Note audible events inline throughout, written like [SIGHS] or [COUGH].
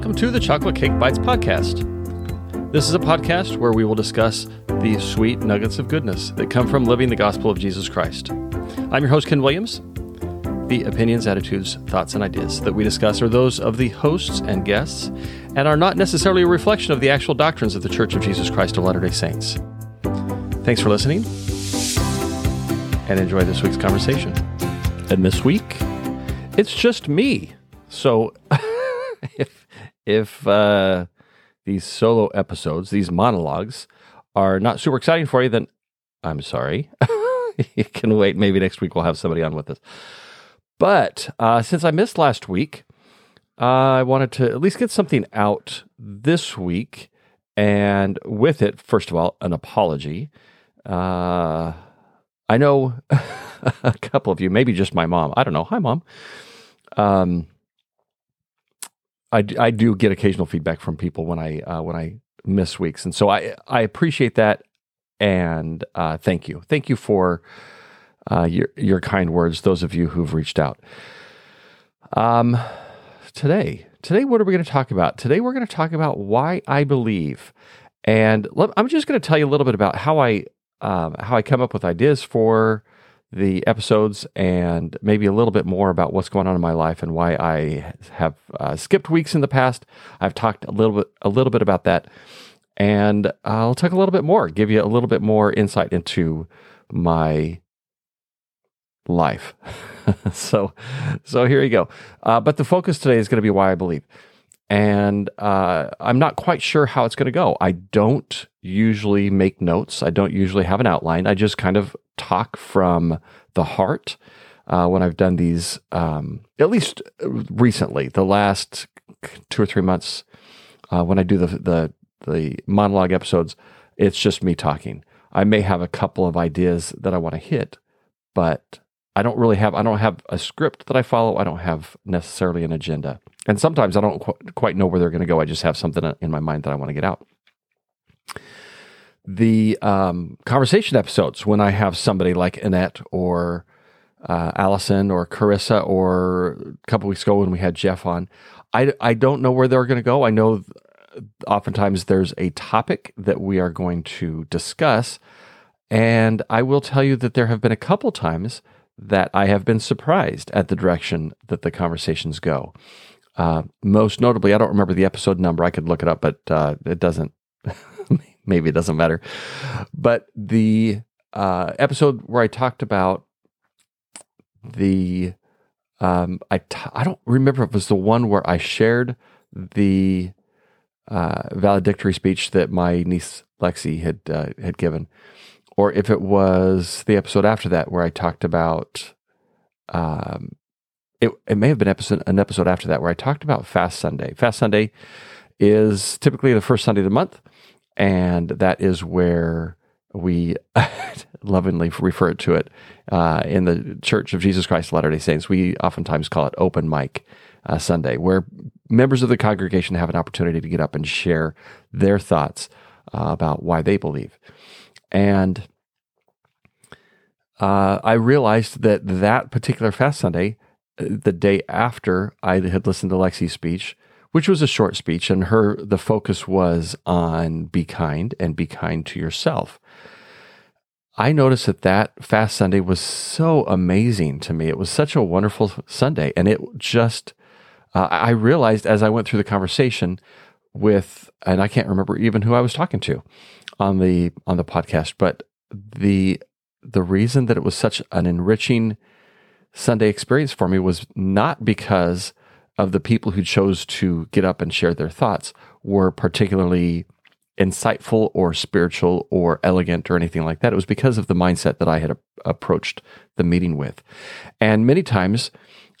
welcome to the Chocolate Cake Bites podcast. This is a podcast where we will discuss the sweet nuggets of goodness that come from living the gospel of Jesus Christ. I'm your host, Ken Williams. The opinions, attitudes, thoughts, and ideas that we discuss are those of the hosts and guests and are not necessarily a reflection of the actual doctrines of the Church of Jesus Christ of Latter day Saints. Thanks for listening and enjoy this week's conversation. And this week, it's just me. So [LAUGHS] if if uh, these solo episodes, these monologues, are not super exciting for you, then I'm sorry. [LAUGHS] [LAUGHS] you can wait. Maybe next week we'll have somebody on with us. But uh, since I missed last week, uh, I wanted to at least get something out this week. And with it, first of all, an apology. Uh, I know [LAUGHS] a couple of you, maybe just my mom. I don't know. Hi, mom. Um, I, I do get occasional feedback from people when I uh, when I miss weeks, and so I I appreciate that and uh, thank you, thank you for uh, your your kind words. Those of you who've reached out. Um, today, today, what are we going to talk about? Today, we're going to talk about why I believe, and let, I'm just going to tell you a little bit about how I um, how I come up with ideas for the episodes and maybe a little bit more about what's going on in my life and why I have uh, skipped weeks in the past. I've talked a little bit a little bit about that, and I'll talk a little bit more, give you a little bit more insight into my life. [LAUGHS] so, so here you go. Uh, but the focus today is going to be why I believe. And uh, I'm not quite sure how it's going to go. I don't usually make notes. I don't usually have an outline. I just kind of talk from the heart uh, when I've done these, um, at least recently, the last two or three months, uh, when I do the, the, the monologue episodes, it's just me talking. I may have a couple of ideas that I want to hit, but I don't really have I don't have a script that I follow. I don't have necessarily an agenda. And sometimes I don't qu- quite know where they're going to go. I just have something in my mind that I want to get out. The um, conversation episodes, when I have somebody like Annette or uh, Allison or Carissa, or a couple weeks ago when we had Jeff on, I, I don't know where they're going to go. I know oftentimes there's a topic that we are going to discuss. And I will tell you that there have been a couple times that I have been surprised at the direction that the conversations go. Uh, most notably, I don't remember the episode number. I could look it up, but uh, it doesn't. [LAUGHS] maybe it doesn't matter. But the uh, episode where I talked about the, um, I t- I don't remember if it was the one where I shared the uh, valedictory speech that my niece Lexi had uh, had given, or if it was the episode after that where I talked about um, it, it may have been episode, an episode after that where I talked about Fast Sunday. Fast Sunday is typically the first Sunday of the month, and that is where we [LAUGHS] lovingly refer to it uh, in the Church of Jesus Christ of Latter day Saints. We oftentimes call it open mic uh, Sunday, where members of the congregation have an opportunity to get up and share their thoughts uh, about why they believe. And uh, I realized that that particular Fast Sunday the day after I had listened to Lexi's speech, which was a short speech, and her the focus was on be kind and be kind to yourself. I noticed that that fast Sunday was so amazing to me. It was such a wonderful Sunday, and it just uh, I realized as I went through the conversation with, and I can't remember even who I was talking to on the on the podcast, but the the reason that it was such an enriching Sunday experience for me was not because of the people who chose to get up and share their thoughts were particularly insightful or spiritual or elegant or anything like that. It was because of the mindset that I had a- approached the meeting with. And many times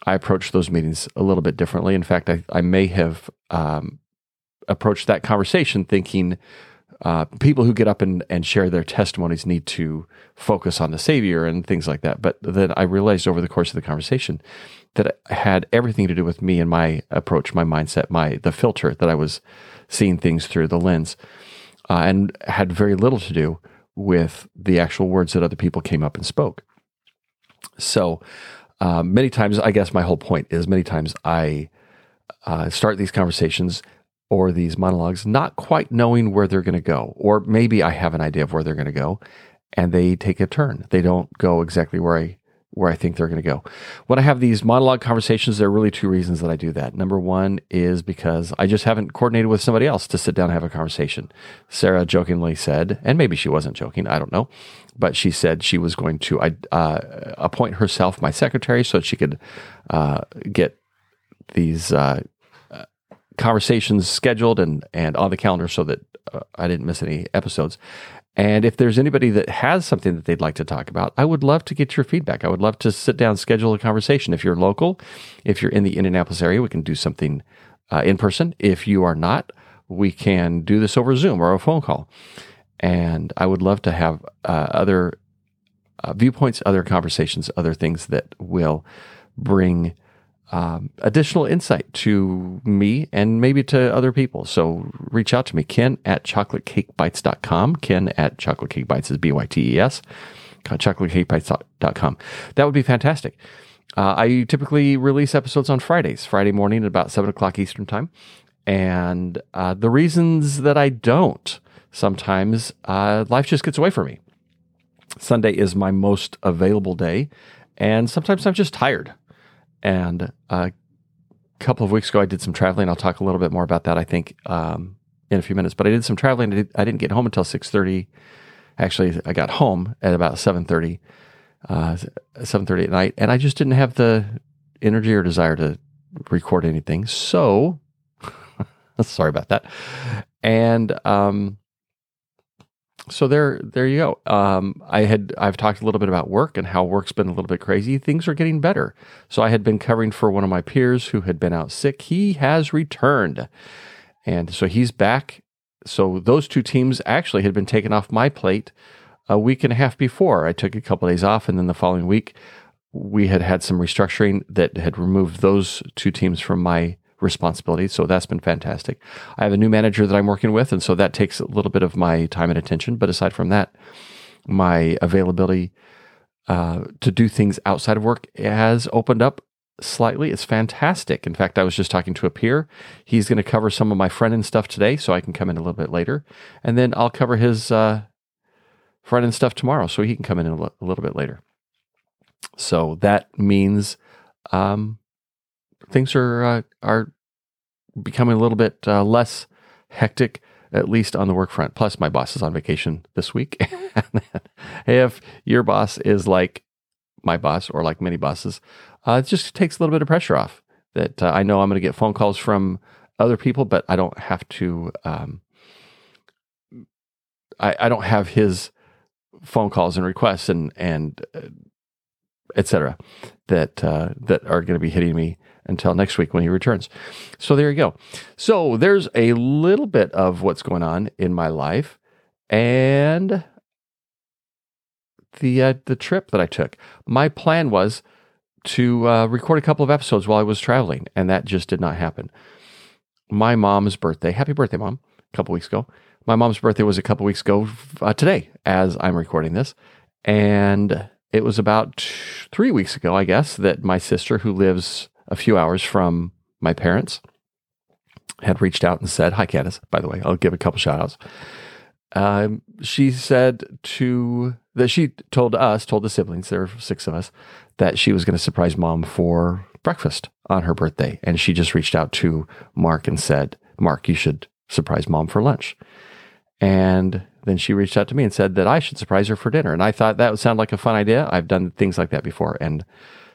I approached those meetings a little bit differently. In fact, I, I may have um, approached that conversation thinking, uh, people who get up and, and share their testimonies need to focus on the Savior and things like that. But then I realized over the course of the conversation that had everything to do with me and my approach, my mindset, my the filter that I was seeing things through the lens, uh, and had very little to do with the actual words that other people came up and spoke. So uh, many times, I guess my whole point is many times I uh, start these conversations or these monologues not quite knowing where they're going to go. Or maybe I have an idea of where they're going to go and they take a turn. They don't go exactly where I where I think they're going to go. When I have these monologue conversations, there are really two reasons that I do that. Number one is because I just haven't coordinated with somebody else to sit down and have a conversation. Sarah jokingly said, and maybe she wasn't joking, I don't know, but she said she was going to uh, appoint herself my secretary so that she could uh, get these uh, conversations scheduled and, and on the calendar so that uh, I didn't miss any episodes. And if there's anybody that has something that they'd like to talk about, I would love to get your feedback. I would love to sit down, schedule a conversation. If you're local, if you're in the Indianapolis area, we can do something uh, in person. If you are not, we can do this over Zoom or a phone call. And I would love to have uh, other uh, viewpoints, other conversations, other things that will bring um, additional insight to me and maybe to other people. So reach out to me, ken at chocolatecakebytes.com. Ken at chocolatecakebytes is B Y T E S, chocolatecakebytes.com. That would be fantastic. Uh, I typically release episodes on Fridays, Friday morning at about 7 o'clock Eastern Time. And uh, the reasons that I don't, sometimes uh, life just gets away from me. Sunday is my most available day. And sometimes I'm just tired. And a couple of weeks ago, I did some traveling. I'll talk a little bit more about that, I think, um, in a few minutes. But I did some traveling. I, did, didn't get home until six thirty. Actually, I got home at about seven thirty, uh, seven thirty at night, and I just didn't have the energy or desire to record anything. So, [LAUGHS] sorry about that. And um, so there there you go. Um, i had i've talked a little bit about work and how work's been a little bit crazy. Things are getting better. So i had been covering for one of my peers who had been out sick. He has returned. And so he's back. So those two teams actually had been taken off my plate a week and a half before. I took a couple of days off and then the following week we had had some restructuring that had removed those two teams from my responsibility. So that's been fantastic. I have a new manager that I'm working with, and so that takes a little bit of my time and attention. But aside from that, my availability uh, to do things outside of work has opened up slightly. It's fantastic. In fact, I was just talking to a peer. He's going to cover some of my front end stuff today, so I can come in a little bit later, and then I'll cover his uh, front end stuff tomorrow, so he can come in a, l- a little bit later. So that means um, things are uh, are becoming a little bit uh, less hectic, at least on the work front. Plus, my boss is on vacation this week. [LAUGHS] if your boss is like my boss or like many bosses, uh, it just takes a little bit of pressure off. That uh, I know I'm going to get phone calls from other people, but I don't have to. Um, I, I don't have his phone calls and requests and and uh, etc. that uh, that are going to be hitting me until next week when he returns. So there you go. So there's a little bit of what's going on in my life and the uh, the trip that I took. My plan was to uh, record a couple of episodes while I was traveling, and that just did not happen. My mom's birthday, happy birthday, mom, a couple weeks ago. My mom's birthday was a couple weeks ago uh, today, as I'm recording this, and it was about three weeks ago, I guess, that my sister, who lives a few hours from my parents, had reached out and said, Hi, Candace. By the way, I'll give a couple shout outs. Um, she said to that she told us, told the siblings, there were six of us, that she was going to surprise mom for breakfast on her birthday. And she just reached out to Mark and said, Mark, you should surprise mom for lunch. And then she reached out to me and said that I should surprise her for dinner. And I thought that would sound like a fun idea. I've done things like that before. And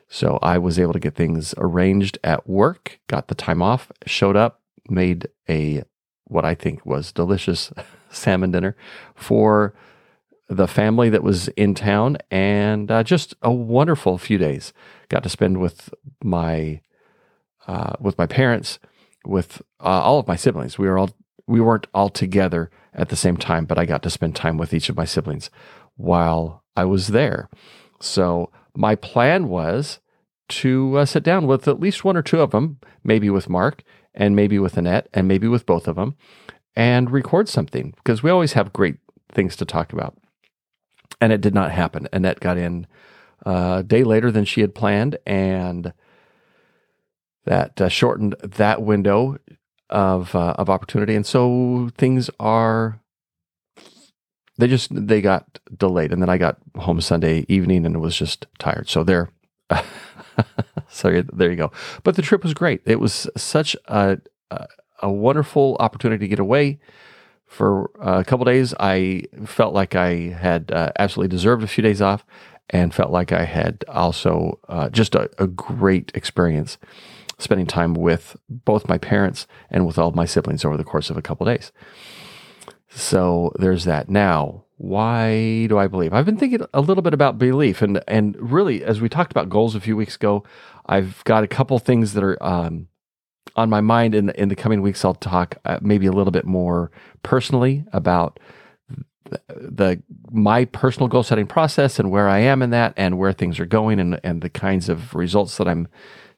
so I was able to get things arranged at work, got the time off, showed up, made a what I think was delicious [LAUGHS] salmon dinner for the family that was in town, and uh, just a wonderful few days. Got to spend with my uh, with my parents, with uh, all of my siblings. We were all we weren't all together at the same time, but I got to spend time with each of my siblings while I was there. So my plan was to uh, sit down with at least one or two of them, maybe with Mark and maybe with Annette and maybe with both of them, and record something because we always have great things to talk about. And it did not happen. Annette got in uh, a day later than she had planned, and that uh, shortened that window of uh, of opportunity, and so things are. They just they got delayed, and then I got home Sunday evening and was just tired. So there, [LAUGHS] so there you go. But the trip was great. It was such a a, a wonderful opportunity to get away for a couple days. I felt like I had uh, absolutely deserved a few days off, and felt like I had also uh, just a, a, great experience spending time with both my parents and with all of my siblings over the course of a couple days. So there's that. Now, why do I believe? I've been thinking a little bit about belief, and and really, as we talked about goals a few weeks ago, I've got a couple things that are um, on my mind. In in the coming weeks, I'll talk uh, maybe a little bit more personally about the, the my personal goal setting process and where I am in that, and where things are going, and and the kinds of results that I'm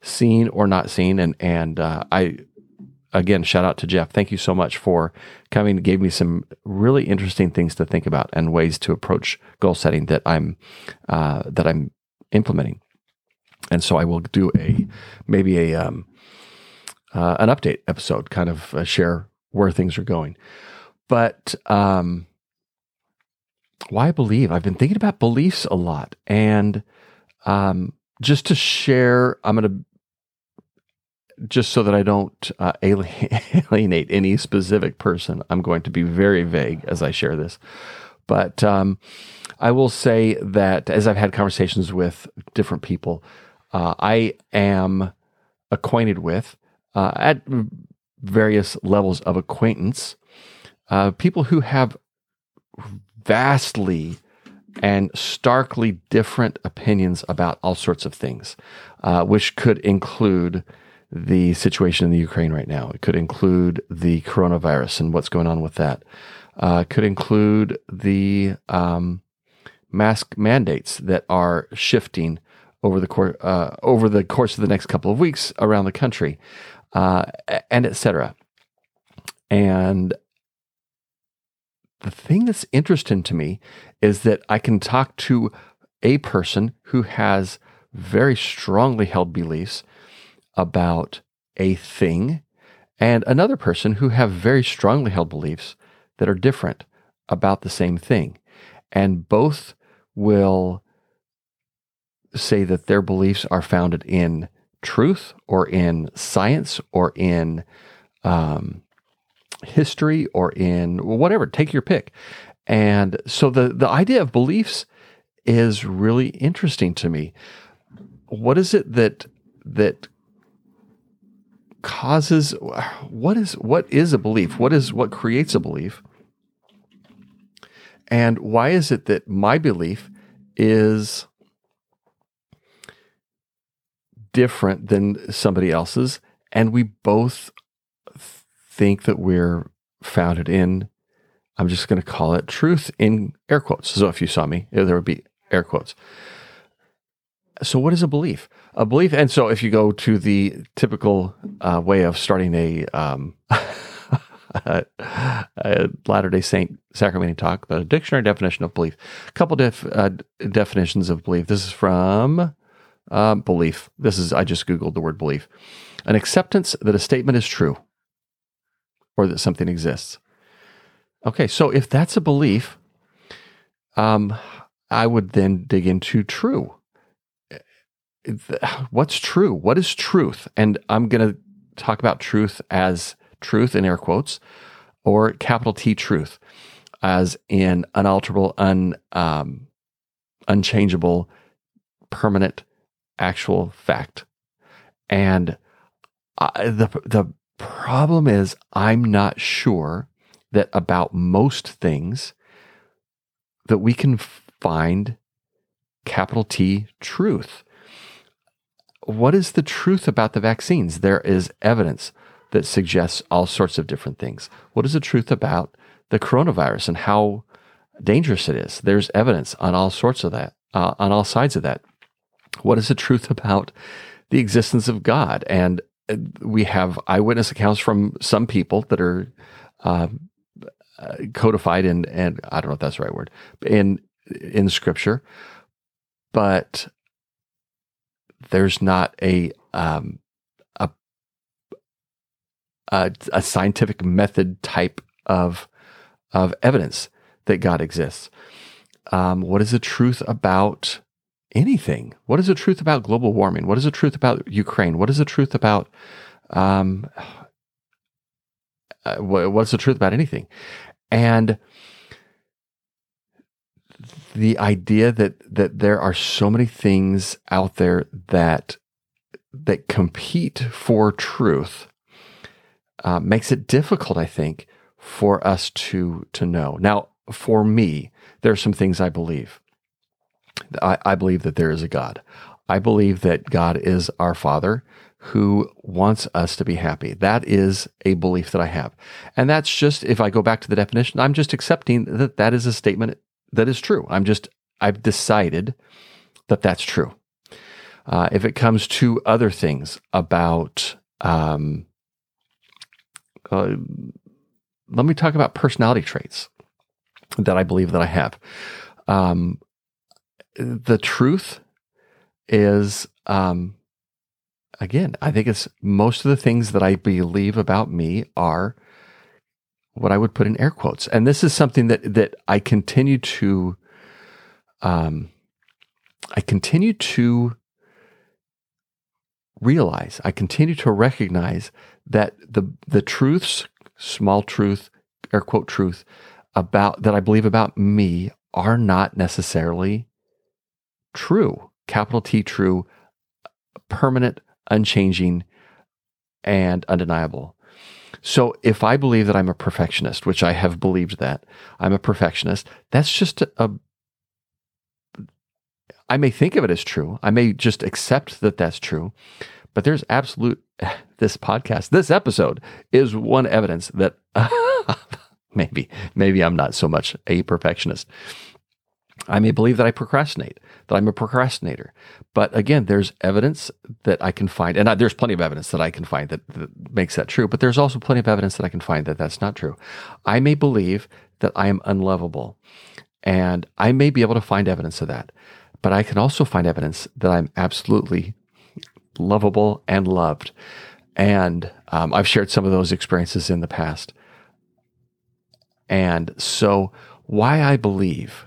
seeing or not seeing, And and uh, I again shout out to Jeff. Thank you so much for coming. Gave me some really interesting things to think about and ways to approach goal setting that I'm uh, that I'm implementing. And so I will do a maybe a um, uh, an update episode, kind of uh, share where things are going. But um, why believe? I've been thinking about beliefs a lot, and um, just to share, I'm going to just so that I don't uh, [LAUGHS] alienate any specific person, I'm going to be very vague as I share this. But um, I will say that as I've had conversations with different people, uh, I am acquainted with uh, at various levels of acquaintance uh, people who have vastly and starkly different opinions about all sorts of things, uh, which could include the situation in the Ukraine right now. It could include the coronavirus and what's going on with that. Uh, could include the um, mask mandates that are shifting over the course uh, over the course of the next couple of weeks around the country, uh, and etc. And the thing that's interesting to me is that I can talk to a person who has very strongly held beliefs about a thing and another person who have very strongly held beliefs that are different about the same thing. And both will say that their beliefs are founded in truth or in science or in um, history or in whatever. Take your pick. And so the, the idea of beliefs is really interesting to me. What is it that that causes what is what is a belief? What is what creates a belief? And why is it that my belief is different than somebody else's and we both think that we're founded in I'm just going to call it truth in air quotes. So if you saw me, there would be air quotes. So, what is a belief? A belief, and so if you go to the typical uh, way of starting a, um, [LAUGHS] a Latter Day Saint sacrament talk, the dictionary definition of belief. A couple def, uh, definitions of belief. This is from uh, belief. This is I just googled the word belief. An acceptance that a statement is true, or that something exists. Okay, so if that's a belief, um, I would then dig into true [SIGHS] what's true? What is truth? And I'm going to talk about truth as truth in air quotes or capital T truth as in unalterable, un, um, unchangeable, permanent, actual fact. And I, the, the problem is, I'm not sure that about most things that we can find capital T truth what is the truth about the vaccines? There is evidence that suggests all sorts of different things. What is the truth about the coronavirus and how dangerous it is? There's evidence on all sorts of that, uh, on all sides of that. What is the truth [LAUGHS] about the existence of God? And uh, we have eyewitness accounts from some people that are uh, codified in, and I don't know if that's the right word, in in Scripture, but there's not a um, a a, a scientific method type of of evidence that God exists. Um, what is the truth about anything? What is the truth about global warming? What is the truth about Ukraine? What is the truth about um, uh, what's the truth about anything? And the idea that that there are so many things out there that that compete for truth uh, makes it difficult, I think, for us to to know. Now, for me, there are some things I believe. I, I believe that there is a God. I believe that God is our Father who wants us to be happy. That is a belief that I have. And that's just, if I go back to the definition, I'm just accepting that that is a statement that is true. I'm just, I've decided that that's true. Uh, if it comes to other things about, um, uh, let me talk about personality traits that I believe that I have. Um, the truth is, um, again, I think it's most of the things that I believe about me are what I would put in air quotes. And this is something that that I continue to um I continue to realize, I continue to recognize that the the truths, small truth, air quote truth, about that I believe about me are not necessarily true. Capital T true, permanent, unchanging, and undeniable. So if I believe that I'm a perfectionist, which I have believed that I'm a perfectionist, that's just a, a I may think of it as true. I may just accept that that's true. But there's absolute [SIGHS] this podcast, this episode is one evidence that [LAUGHS] maybe maybe I'm not so much a perfectionist. I may believe that I procrastinate, that I'm a procrastinator. But again, there's evidence that I can find, and I, there's plenty of evidence that I can find that, that makes that true. But there's also plenty of evidence that I can find that that's not true. I may believe that I am unlovable, and I may be able to find evidence of that. But I can also find evidence that I'm absolutely lovable and loved. And um, I've shared some of those experiences in the past. And so, why I believe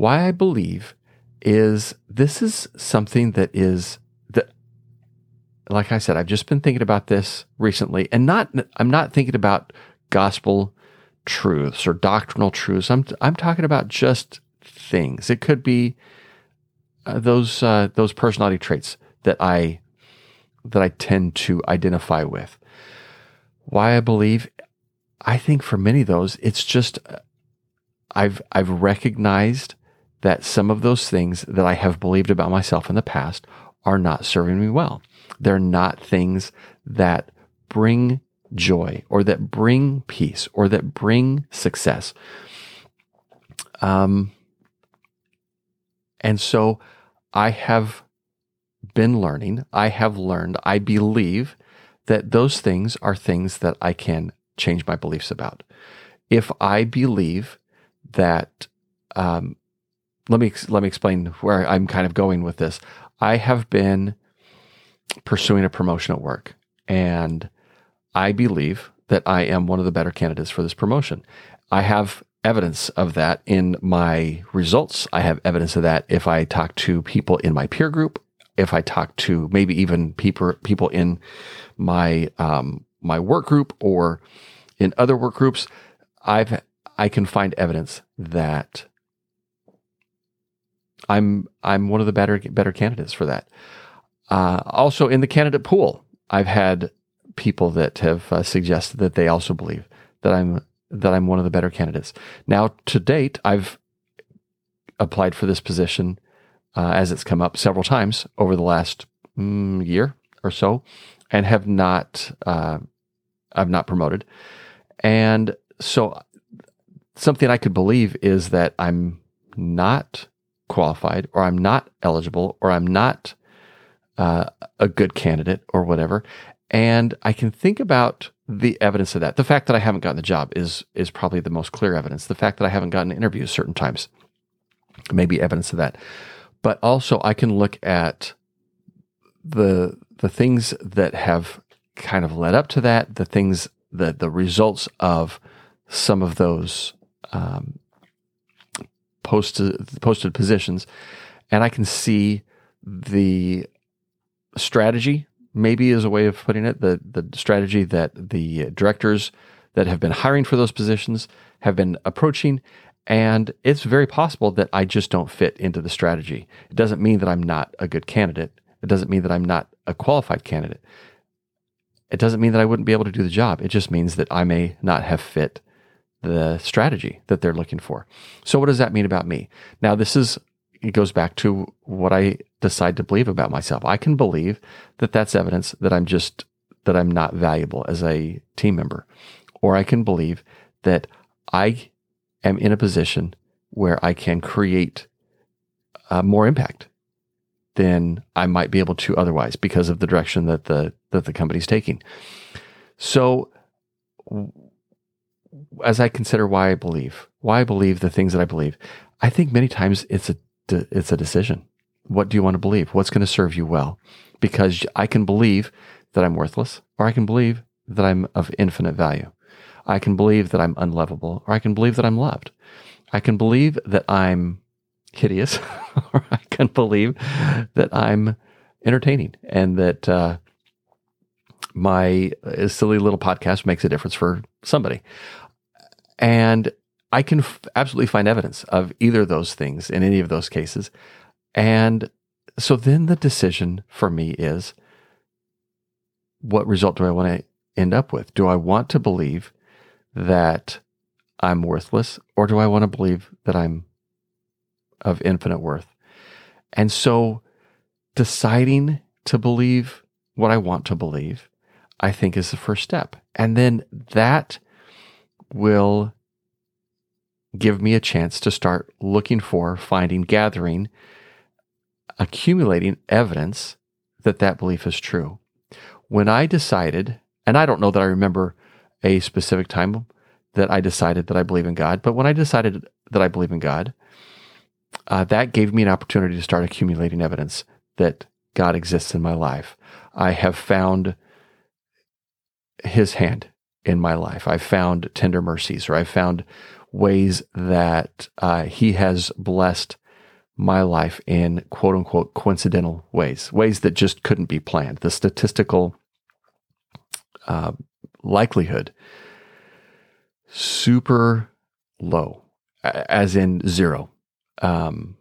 why I believe is this is something that is that like I said, I've just been thinking about this recently and not I'm not thinking about gospel truths or doctrinal truths. I'm I'm talking about just things. It could be uh, those uh, those personality traits that I that I tend to identify with. Why I believe I think for many of those it's just uh, I've I've recognized that some of those things that I have believed about myself in the past are not serving me well. They're not things that bring joy or that bring peace or that bring success. Um, and so I have been learning, I have learned, I believe that those things are things that I can change my beliefs about. If I believe that um, let me let me explain where I'm kind of going with this. I have been pursuing a promotion at work, and I believe that I am one of the better candidates for this promotion. I have evidence of that in my results. I have evidence of that if I talk to people in my peer group, if I talk to maybe even people people in my um, my work group or in other work groups. I've I can find evidence that I'm I'm one of the better better candidates for that. Uh, also, in the candidate pool, I've had people that have uh, suggested that they also believe that I'm that I'm one of the better candidates. Now, to date, I've applied for this position uh, as it's come up several times over the last mm, year or so, and have not uh, I've not promoted. And so, something I could believe is that I'm not qualified or I'm not eligible or I'm not uh, a good candidate or whatever. And I can think about the evidence of that. The fact that I haven't gotten the job is is probably the most clear evidence. The fact that I haven't gotten interviews certain times may be evidence of that. But also I can look at the the things that have kind of led up to that, the things, that the results of some of those um, posted posted positions, and I can see the strategy. Maybe is a way of putting it. The the strategy that the directors that have been hiring for those positions have been approaching, and it's very possible that I just don't fit into the strategy. It doesn't mean that I'm not a good candidate. It doesn't mean that I'm not a qualified candidate. It doesn't mean that I wouldn't be able to do the job. It just means that I may not have fit the strategy that they're looking for. So, what does that mean about me? Now, this is, it goes back to what I decide to believe about myself. I can believe that that's evidence that I'm just, that I'm not valuable as a team member. Or I can believe that I am in a position where I can create uh, more impact than I might be able to otherwise because of the direction that the that the company's taking. So as I consider why I believe, why I believe the things that I believe, I think many times it's a it's a decision. What do you want to believe? What's going to serve you well? Because I can believe that I'm worthless, or I can believe that I'm of infinite value. I can believe that I'm unlovable, or I can believe that I'm loved. I can believe that I'm hideous, [LAUGHS] or I can believe that I'm entertaining and that uh, my uh, silly little podcast makes a difference for somebody. And I can f- absolutely find evidence of either of those things in any of those cases. And so then the decision for me is what result do I want to end up with? Do I want to believe that I'm worthless or do I want to believe that I'm of infinite worth? And so deciding to believe what I want to believe I think is the first step. And then that will give me a chance to start looking for, finding, gathering, accumulating evidence that that belief is true. When I decided, and I don't know that I remember a specific time that I decided that I believe in God, but when I decided that I believe in God, uh, that gave me an opportunity to start accumulating evidence that God exists in my life. I have found his hand in my life. I've found tender mercies, or I've found ways that uh, he has blessed my life in quote unquote coincidental ways, ways that just couldn't be planned. The statistical uh, likelihood super low, as in zero. Um,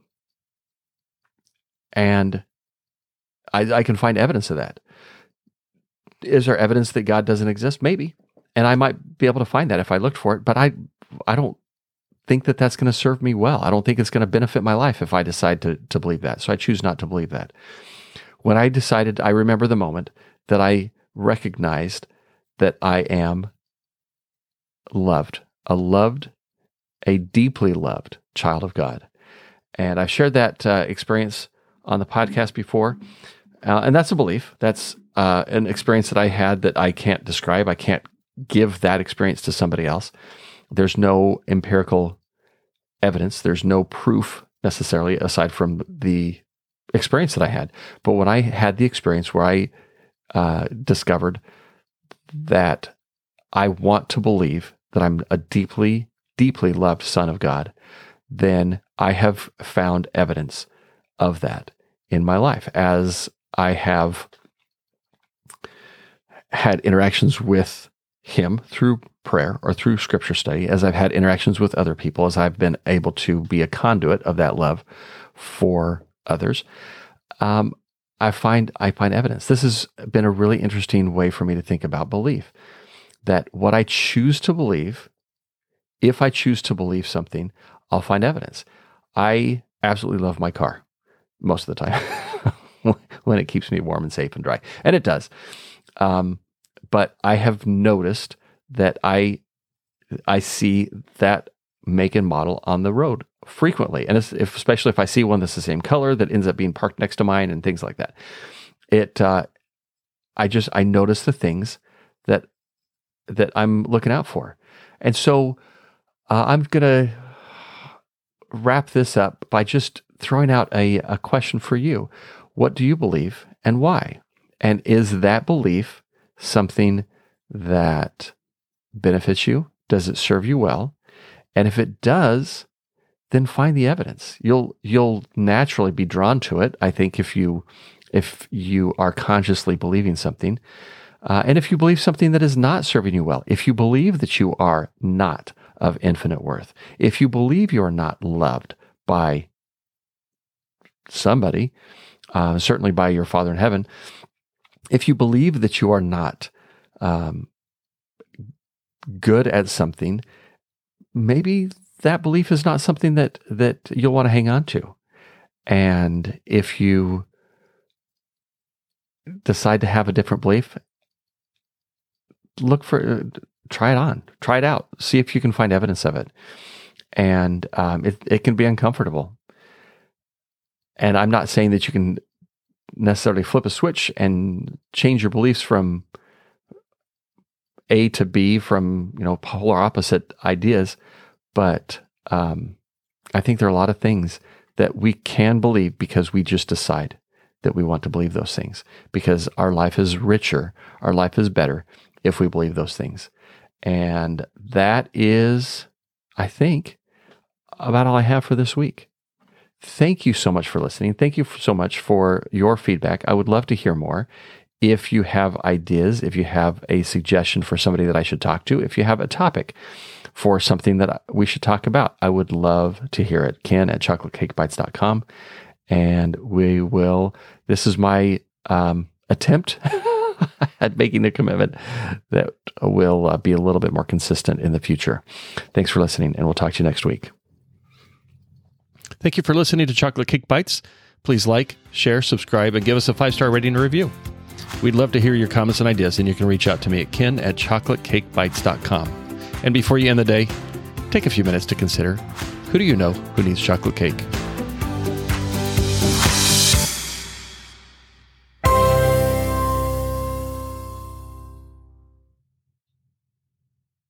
and I, I can find evidence of that is there evidence that God doesn't exist? Maybe. And I might be able to find that if I looked for it, but I I don't think that that's going to serve me well. I don't think it's going to benefit my life if I decide to to believe that. So I choose not to believe that. When I decided, I remember the moment that I recognized that I am loved, a loved, a deeply loved child of God. And I've shared that uh, experience on the podcast before. Uh, and that's a belief. That's uh, an experience that I had that I can't describe. I can't give that experience to somebody else. There's no empirical evidence. There's no proof necessarily aside from the experience that I had. But when I had the experience where I uh, discovered that I want to believe that I'm a deeply, deeply loved son of God, then I have found evidence of that in my life as I have had interactions with him through prayer or through scripture study, as I've had interactions with other people, as I've been able to be a conduit of that love for others, um, I find I find evidence. This has been a really interesting way for me to think about belief. That what I choose to believe, if I choose to believe something, I'll find evidence. I absolutely love my car most of the time [LAUGHS] when it keeps me warm and safe and dry, and it does. Um, but I have noticed that I I see that make and model on the road frequently, and if, especially if I see one that's the same color that ends up being parked next to mine and things like that. It uh, I just I notice the things that that I'm looking out for, and so uh, I'm gonna wrap this up by just throwing out a, a question for you. What do you believe and why? And is that belief something that benefits you? Does it serve you well? And if it does, then find the evidence. You'll you'll naturally be drawn to it. I think if you if you are consciously believing something, uh, and if you believe something that is not serving you well, if you believe that you are not of infinite worth, if you believe you are not loved by somebody, uh, certainly by your Father in heaven, if you believe that you are not um, good at something, maybe that belief is not something that that you'll want to hang on to. And if you decide to have a different belief, look for uh, try it on, try it out, see if you can find evidence of it. And um, it it can be uncomfortable. And I'm not saying that you can necessarily flip a switch and change your beliefs from A to B from you know polar opposite ideas, but um, I think there are a lot of things that we can believe because we just decide that we want to believe those things because our life is richer, our life is better if we believe those things. And that is, I think, about all I have for this week. Thank you so much for listening. Thank you so much for your feedback. I would love to hear more. If you have ideas, if you have a suggestion for somebody that I should talk to, if you have a topic for something that we should talk about, I would love to hear it. Ken at chocolatecakebytes.com. And we will, this is my um, attempt [LAUGHS] at making a commitment that will uh, be a little bit more consistent in the future. Thanks for listening, and we'll talk to you next week. Thank you for listening to Chocolate Cake Bites. Please like, share, subscribe, and give us a five star rating and review. We'd love to hear your comments and ideas, and you can reach out to me at ken at chocolatecakebytes.com. And before you end the day, take a few minutes to consider who do you know who needs chocolate cake?